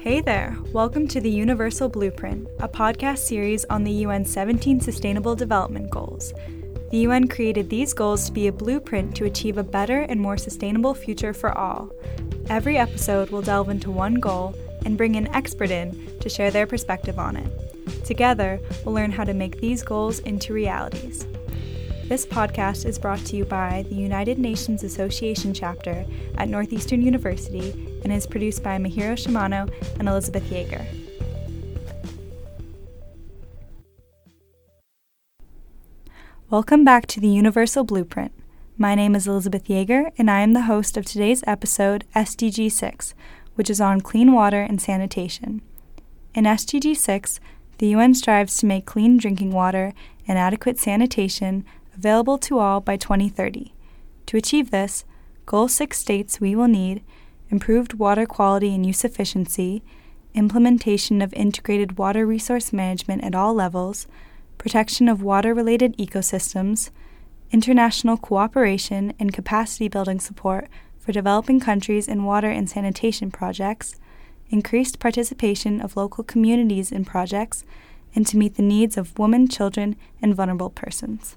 Hey there, welcome to the Universal Blueprint, a podcast series on the UN's 17 Sustainable Development Goals. The UN created these goals to be a blueprint to achieve a better and more sustainable future for all. Every episode will delve into one goal and bring an expert in to share their perspective on it. Together, we'll learn how to make these goals into realities. This podcast is brought to you by the United Nations Association chapter at Northeastern University and is produced by Mahiro Shimano and Elizabeth Yeager. Welcome back to the Universal Blueprint. My name is Elizabeth Yeager, and I am the host of today's episode, SDG 6, which is on clean water and sanitation. In SDG 6, the UN strives to make clean drinking water and adequate sanitation available to all by 2030. To achieve this, Goal 6 states we will need improved water quality and use efficiency, implementation of integrated water resource management at all levels, protection of water related ecosystems, international cooperation and capacity building support for developing countries in water and sanitation projects, increased participation of local communities in projects, and to meet the needs of women, children, and vulnerable persons.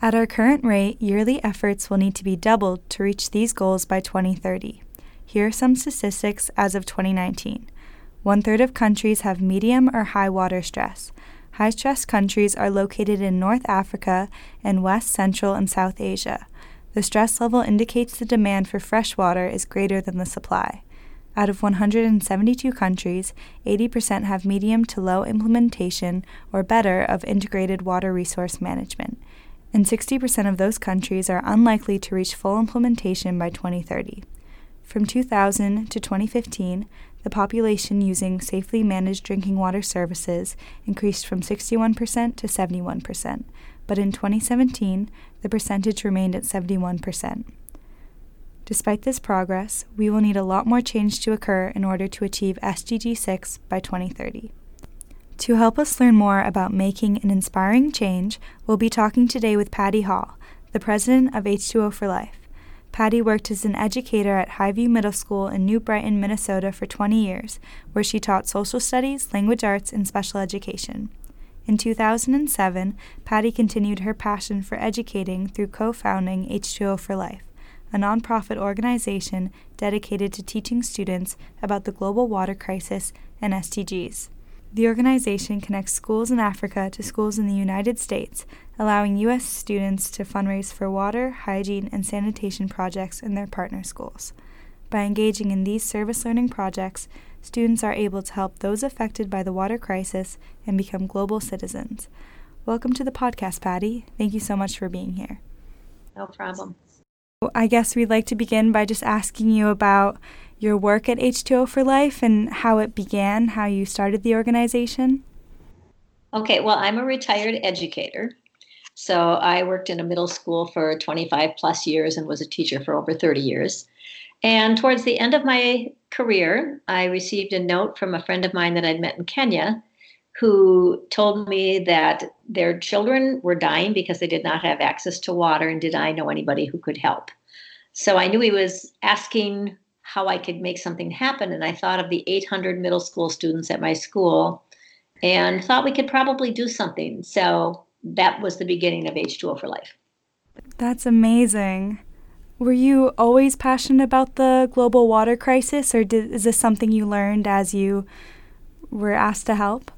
At our current rate, yearly efforts will need to be doubled to reach these goals by 2030. Here are some statistics as of 2019. One third of countries have medium or high water stress. High stress countries are located in North Africa and West, Central, and South Asia. The stress level indicates the demand for fresh water is greater than the supply. Out of 172 countries, 80% have medium to low implementation or better of integrated water resource management and 60% of those countries are unlikely to reach full implementation by 2030. From 2000 to 2015, the population using safely managed drinking water services increased from 61% to 71%, but in 2017, the percentage remained at 71%. Despite this progress, we will need a lot more change to occur in order to achieve SDG 6 by 2030. To help us learn more about making an inspiring change, we'll be talking today with Patty Hall, the president of H2O for Life. Patty worked as an educator at Highview Middle School in New Brighton, Minnesota for 20 years, where she taught social studies, language arts, and special education. In 2007, Patty continued her passion for educating through co founding H2O for Life, a nonprofit organization dedicated to teaching students about the global water crisis and SDGs. The organization connects schools in Africa to schools in the United States, allowing U.S. students to fundraise for water, hygiene, and sanitation projects in their partner schools. By engaging in these service learning projects, students are able to help those affected by the water crisis and become global citizens. Welcome to the podcast, Patty. Thank you so much for being here. No problem. I guess we'd like to begin by just asking you about your work at H2O for Life and how it began, how you started the organization? Okay, well, I'm a retired educator. So I worked in a middle school for 25 plus years and was a teacher for over 30 years. And towards the end of my career, I received a note from a friend of mine that I'd met in Kenya who told me that their children were dying because they did not have access to water and did I know anybody who could help. So I knew he was asking how I could make something happen. And I thought of the 800 middle school students at my school and thought we could probably do something. So that was the beginning of H2O for Life. That's amazing. Were you always passionate about the global water crisis, or did, is this something you learned as you were asked to help?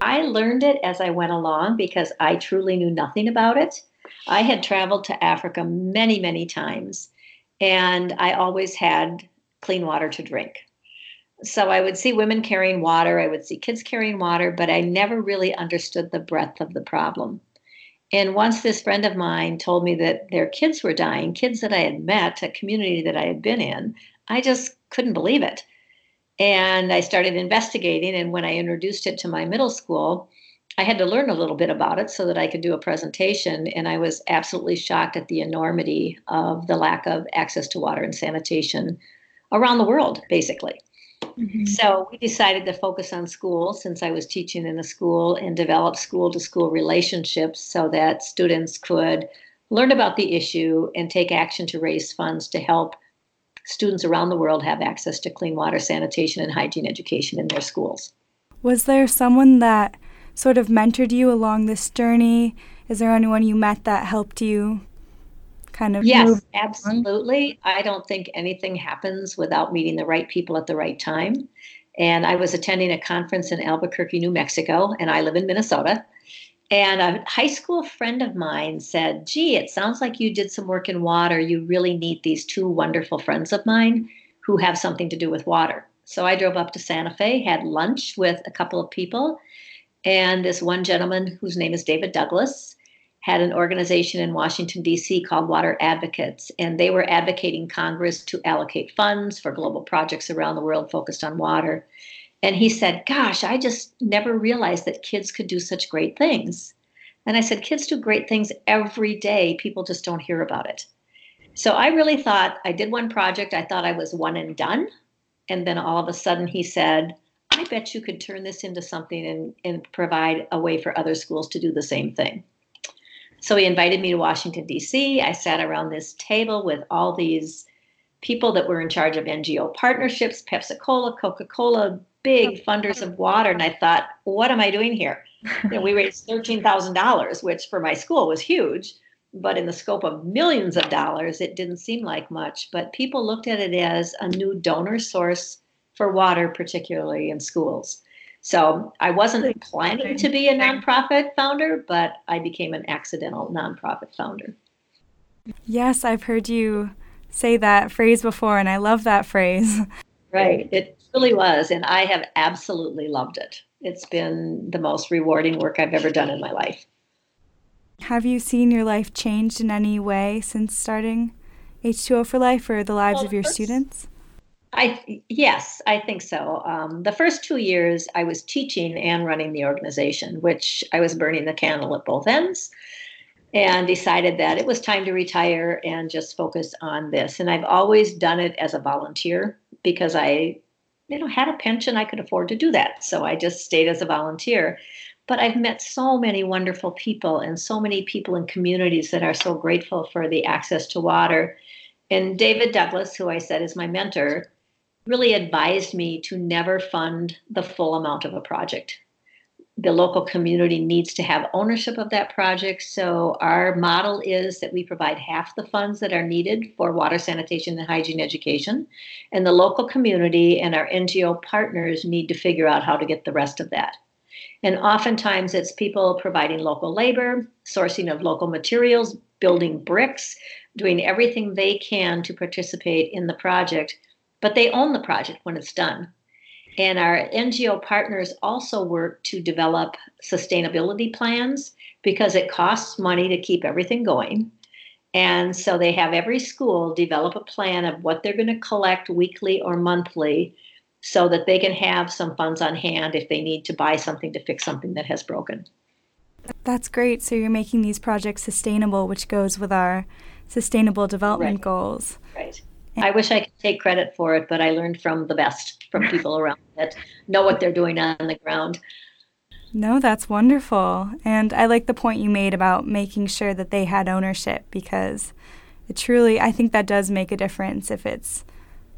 I learned it as I went along because I truly knew nothing about it. I had traveled to Africa many, many times, and I always had clean water to drink. So I would see women carrying water, I would see kids carrying water, but I never really understood the breadth of the problem. And once this friend of mine told me that their kids were dying, kids that I had met, a community that I had been in, I just couldn't believe it. And I started investigating. And when I introduced it to my middle school, I had to learn a little bit about it so that I could do a presentation. And I was absolutely shocked at the enormity of the lack of access to water and sanitation around the world, basically. Mm-hmm. So we decided to focus on school since I was teaching in a school and develop school to school relationships so that students could learn about the issue and take action to raise funds to help students around the world have access to clean water, sanitation, and hygiene education in their schools. Was there someone that sort of mentored you along this journey? Is there anyone you met that helped you kind of Yes, absolutely. I don't think anything happens without meeting the right people at the right time. And I was attending a conference in Albuquerque, New Mexico, and I live in Minnesota. And a high school friend of mine said, Gee, it sounds like you did some work in water. You really need these two wonderful friends of mine who have something to do with water. So I drove up to Santa Fe, had lunch with a couple of people, and this one gentleman whose name is David Douglas had an organization in Washington, D.C. called Water Advocates, and they were advocating Congress to allocate funds for global projects around the world focused on water. And he said, Gosh, I just never realized that kids could do such great things. And I said, Kids do great things every day. People just don't hear about it. So I really thought I did one project. I thought I was one and done. And then all of a sudden he said, I bet you could turn this into something and, and provide a way for other schools to do the same thing. So he invited me to Washington, D.C. I sat around this table with all these people that were in charge of NGO partnerships, Pepsi Cola, Coca Cola, big funders of water. And I thought, what am I doing here? you know, we raised $13,000, which for my school was huge. But in the scope of millions of dollars, it didn't seem like much. But people looked at it as a new donor source for water, particularly in schools. So I wasn't planning to be a nonprofit founder, but I became an accidental nonprofit founder. Yes, I've heard you say that phrase before, and I love that phrase. Right. It really was. And I have absolutely loved it. It's been the most rewarding work I've ever done in my life. Have you seen your life changed in any way since starting H2O for Life or the lives well, of your first, students? I yes, I think so. Um, the first two years, I was teaching and running the organization, which I was burning the candle at both ends and decided that it was time to retire and just focus on this. And I've always done it as a volunteer because I, you know, had a pension, I could afford to do that. So I just stayed as a volunteer. But I've met so many wonderful people and so many people in communities that are so grateful for the access to water. And David Douglas, who I said is my mentor, really advised me to never fund the full amount of a project the local community needs to have ownership of that project. So our model is that we provide half the funds that are needed for water sanitation and hygiene education, and the local community and our NGO partners need to figure out how to get the rest of that. And oftentimes it's people providing local labor, sourcing of local materials, building bricks, doing everything they can to participate in the project, but they own the project when it's done. And our NGO partners also work to develop sustainability plans because it costs money to keep everything going. And so they have every school develop a plan of what they're going to collect weekly or monthly so that they can have some funds on hand if they need to buy something to fix something that has broken. That's great. So you're making these projects sustainable, which goes with our sustainable development right. goals. Right. I wish I could take credit for it, but I learned from the best, from people around that know what they're doing on the ground. No, that's wonderful. And I like the point you made about making sure that they had ownership because it truly, I think that does make a difference if it's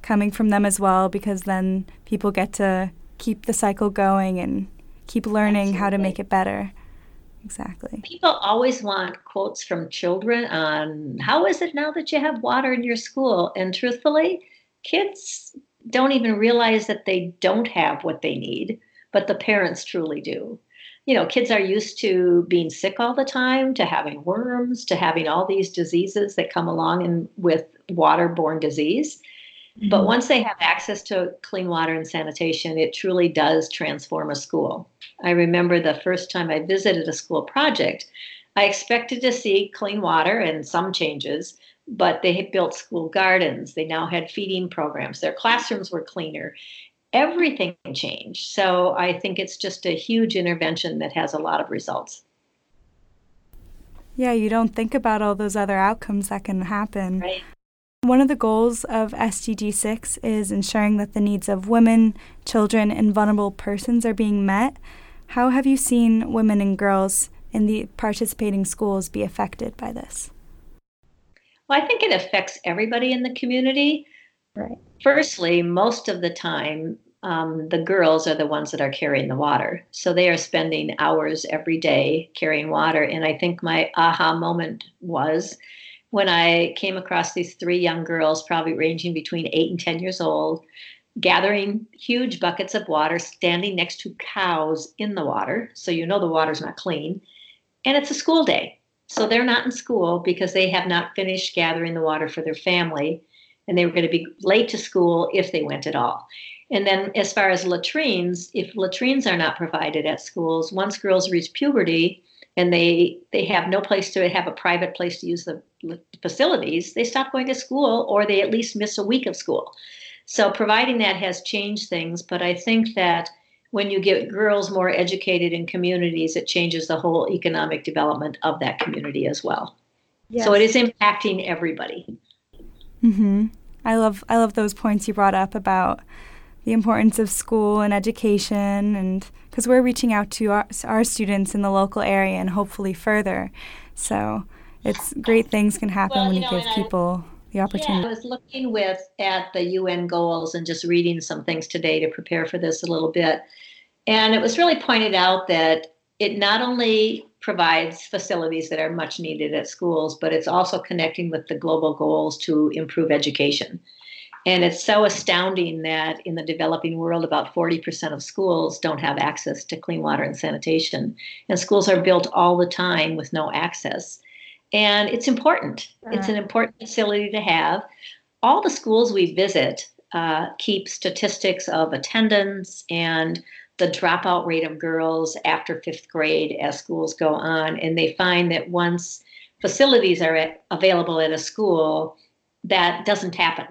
coming from them as well, because then people get to keep the cycle going and keep learning Absolutely. how to make it better. Exactly. People always want quotes from children on how is it now that you have water in your school? And truthfully, kids don't even realize that they don't have what they need, but the parents truly do. You know, kids are used to being sick all the time, to having worms, to having all these diseases that come along in, with waterborne disease. But mm-hmm. once they have access to clean water and sanitation, it truly does transform a school. I remember the first time I visited a school project, I expected to see clean water and some changes, but they had built school gardens. They now had feeding programs. Their classrooms were cleaner. Everything changed. So I think it's just a huge intervention that has a lot of results. Yeah, you don't think about all those other outcomes that can happen. Right. One of the goals of SDG 6 is ensuring that the needs of women, children, and vulnerable persons are being met. How have you seen women and girls in the participating schools be affected by this? Well, I think it affects everybody in the community. Right. Firstly, most of the time, um, the girls are the ones that are carrying the water. So they are spending hours every day carrying water. And I think my aha moment was when I came across these three young girls, probably ranging between eight and 10 years old, gathering huge buckets of water, standing next to cows in the water. So you know the water's not clean. And it's a school day. So they're not in school because they have not finished gathering the water for their family. And they were going to be late to school if they went at all. And then, as far as latrines, if latrines are not provided at schools, once girls reach puberty and they they have no place to have a private place to use the facilities, they stop going to school or they at least miss a week of school. So providing that has changed things, but I think that when you get girls more educated in communities, it changes the whole economic development of that community as well. Yes. So it is impacting everybody. Mm-hmm. I love I love those points you brought up about the importance of school and education and because we're reaching out to our, our students in the local area and hopefully further. So it's great things can happen well, when you, know, give people the opportunity. Yeah, I was looking with at the UN goals and just reading some things today to prepare for this a little bit. And it was really pointed out that it not only provides facilities that are much needed at schools, but it's also connecting with the global goals to improve education. And it's so astounding that in the developing world, about 40% of schools don't have access to clean water and sanitation. And schools are built all the time with no access. And it's important. Uh-huh. It's an important facility to have. All the schools we visit uh, keep statistics of attendance and the dropout rate of girls after fifth grade as schools go on. And they find that once facilities are at, available at a school, that doesn't happen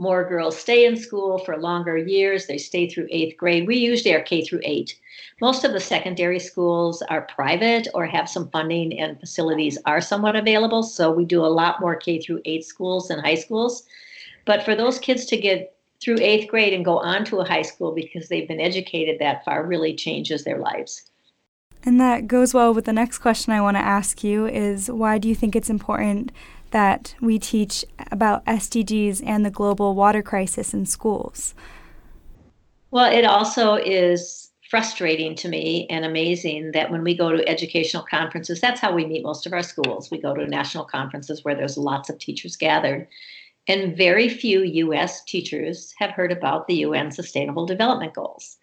more girls stay in school for longer years. They stay through eighth grade. We usually are K through eight. Most of the secondary schools are private or have some funding and facilities are somewhat available. So we do a lot more K through eight schools than high schools. But for those kids to get through eighth grade and go on to a high school because they've been educated that far really changes their lives. And that goes well with the next question I want to ask you is why do you think it's important that we teach about SDGs and the global water crisis in schools? Well, it also is frustrating to me and amazing that when we go to educational conferences, that's how we meet most of our schools. We go to national conferences where there's lots of teachers gathered. And very few US teachers have heard about the UN Sustainable Development Goals.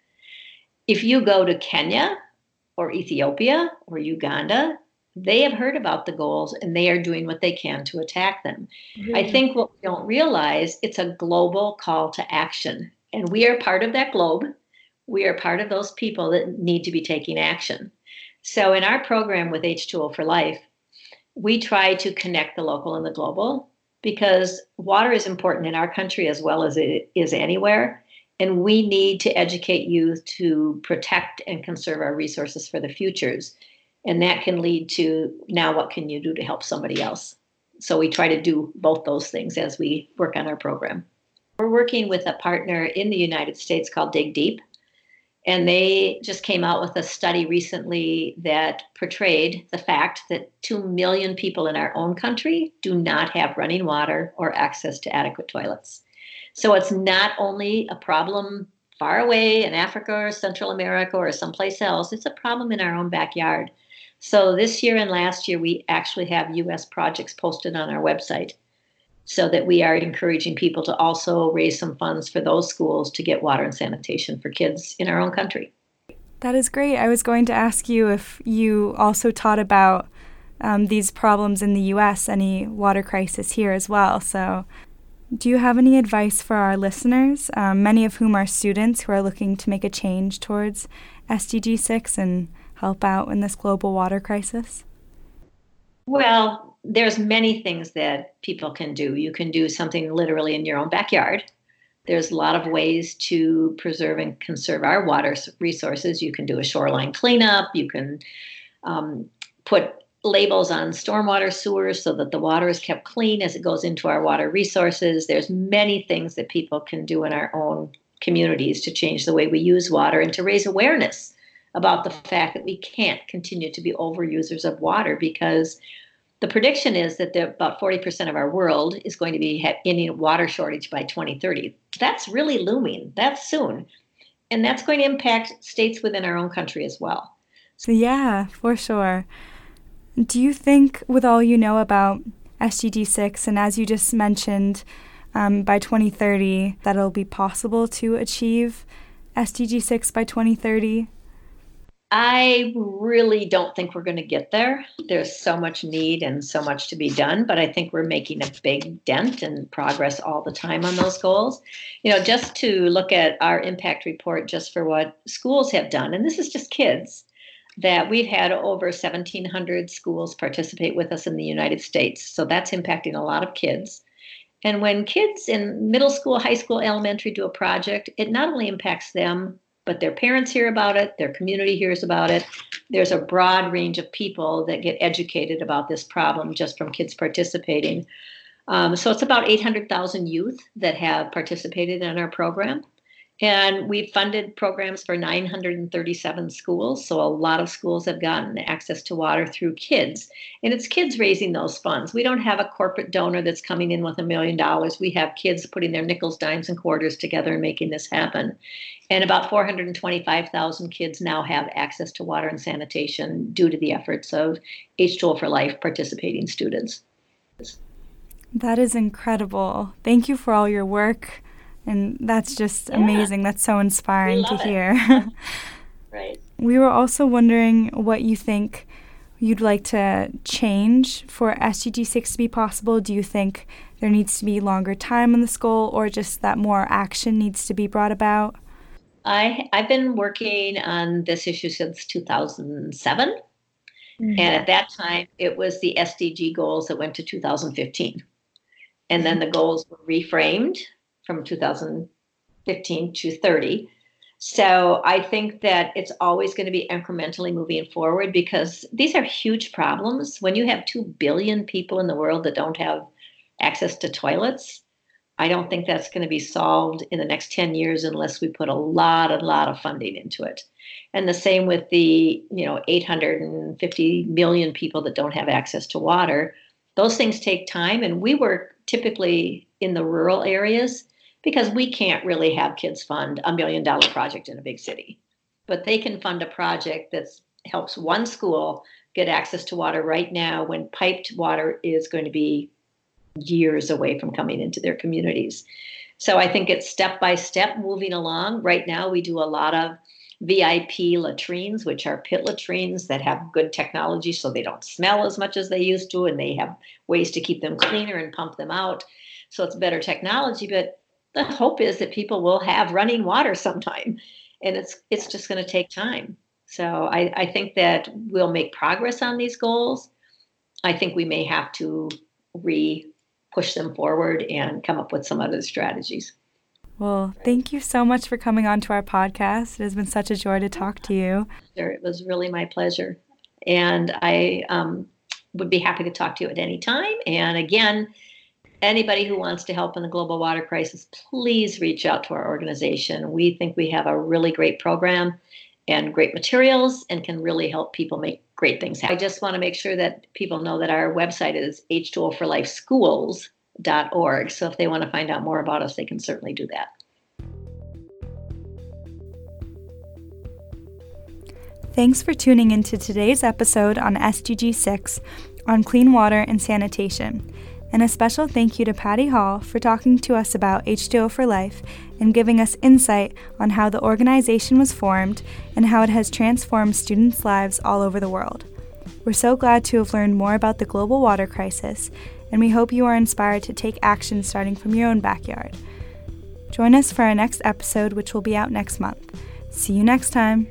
If you go to Kenya or Ethiopia or Uganda, they have heard about the goals and they are doing what they can to attack them. Mm-hmm. I think what we don't realize it's a global call to action and we are part of that globe. We are part of those people that need to be taking action. So in our program with H2O for Life, we try to connect the local and the global because water is important in our country as well as it is anywhere. And we need to educate youth to protect and conserve our resources for the futures and that can lead to now what can you do to help somebody else? So we try to do both those things as we work on our program. We're working with a partner in the united states called dig deep. And they just came out with a study recently that portrayed the fact that 2 million people in our own country do not have running water or access to adequate toilets. So it's not only a problem far away in africa or central america or someplace else it's a problem in our own backyard so this year and last year, we actually have US projects posted on our website so that we are encouraging people to also raise some funds for those schools to get water and sanitation for kids in our own country. That is great. I was going to ask you if you also taught about um, these problems in the US, any water crisis here as well. So, do you have any advice for our listeners, um, many of whom are students who are looking to make a change towards SDG 6 and help out in this global water crisis? Well, there's many things that people can do. You can do something literally in your own backyard. There's a lot of ways to preserve and conserve our water resources. You can do a shoreline cleanup. You can um, put labels on stormwater sewers so that the water is kept clean as it goes into our water resources. There's many things that people can do in our own communities to change the way we use water and to raise awareness about the fact that we can't continue to be overusers of water because the prediction is that the, about 40% of our world is going to be in a water shortage by 2030. That's really looming. That's soon. And that's going to impact states within our own country as well. So, yeah, for sure. Do you think, with all you know about SDG 6, and as you just mentioned, um, by 2030, that it'll be possible to achieve SDG 6 by 2030? I really don't think we're going to get there. There's so much need and so much to be done, but I think we're making a big dent and progress all the time on those goals. You know, just to look at our impact report just for what schools have done, and this is just kids, that we've had over 1,700 schools participate with us in the United States. So that's impacting a lot of kids. And when kids in middle school, high school, elementary do a project, it not only impacts them but their parents hear about it, their community hears about it. There's a broad range of people that get educated about this problem just from kids participating. Um, so it's about 800,000 youth that have participated in our program. And we've funded programs for 937 schools. So a lot of schools have gotten access to water through kids. And it's kids raising those funds. We don't have a corporate donor that's coming in with a million dollars. We have kids putting their nickels, dimes, and quarters together and making this happen. And about 425,000 kids now have access to water and sanitation due to the efforts of H2O for Life participating students. That is incredible. Thank you for all your work. And that's just yeah. amazing. That's so inspiring to hear. right. We were also wondering what you think you'd like to change for SDG 6 to be possible. Do you think there needs to be longer time on this goal or just that more action needs to be brought about? I, I've been working on this issue since 2007. Mm-hmm. And at that time, it was the SDG goals that went to 2015. And then the goals were reframed from 2015 to 30. So I think that it's always going to be incrementally moving forward because these are huge problems. When you have 2 billion people in the world that don't have access to toilets, I don't think that's going to be solved in the next 10 years unless we put a lot, a lot of funding into it. And the same with the, you know, 850 million people that don't have access to water. Those things take time and we work typically in the rural areas because we can't really have kids fund a million dollar project in a big city. But they can fund a project that helps one school get access to water right now when piped water is going to be years away from coming into their communities. So I think it's step by step moving along. Right now, we do a lot of VIP latrines, which are pit latrines that have good technology so they don't smell as much as they used to, and they have ways to keep them cleaner and pump them out. So it's better technology. But the hope is that people will have running water sometime, and it's it's just going to take time. So I, I think that we'll make progress on these goals. I think we may have to re push them forward and come up with some other strategies. Well, thank you so much for coming on to our podcast. It has been such a joy to talk to you. It was really my pleasure. And I um, would be happy to talk to you at any time. And again, anybody who wants to help in the global water crisis, please reach out to our organization. We think we have a really great program and great materials and can really help people make great things happen. I just want to make sure that people know that our website is H2O for Life So if they want to find out more about us, they can certainly do that. Thanks for tuning into today's episode on SDG 6 on clean water and sanitation. And a special thank you to Patty Hall for talking to us about H2O for Life and giving us insight on how the organization was formed and how it has transformed students' lives all over the world. We're so glad to have learned more about the global water crisis, and we hope you are inspired to take action starting from your own backyard. Join us for our next episode, which will be out next month. See you next time.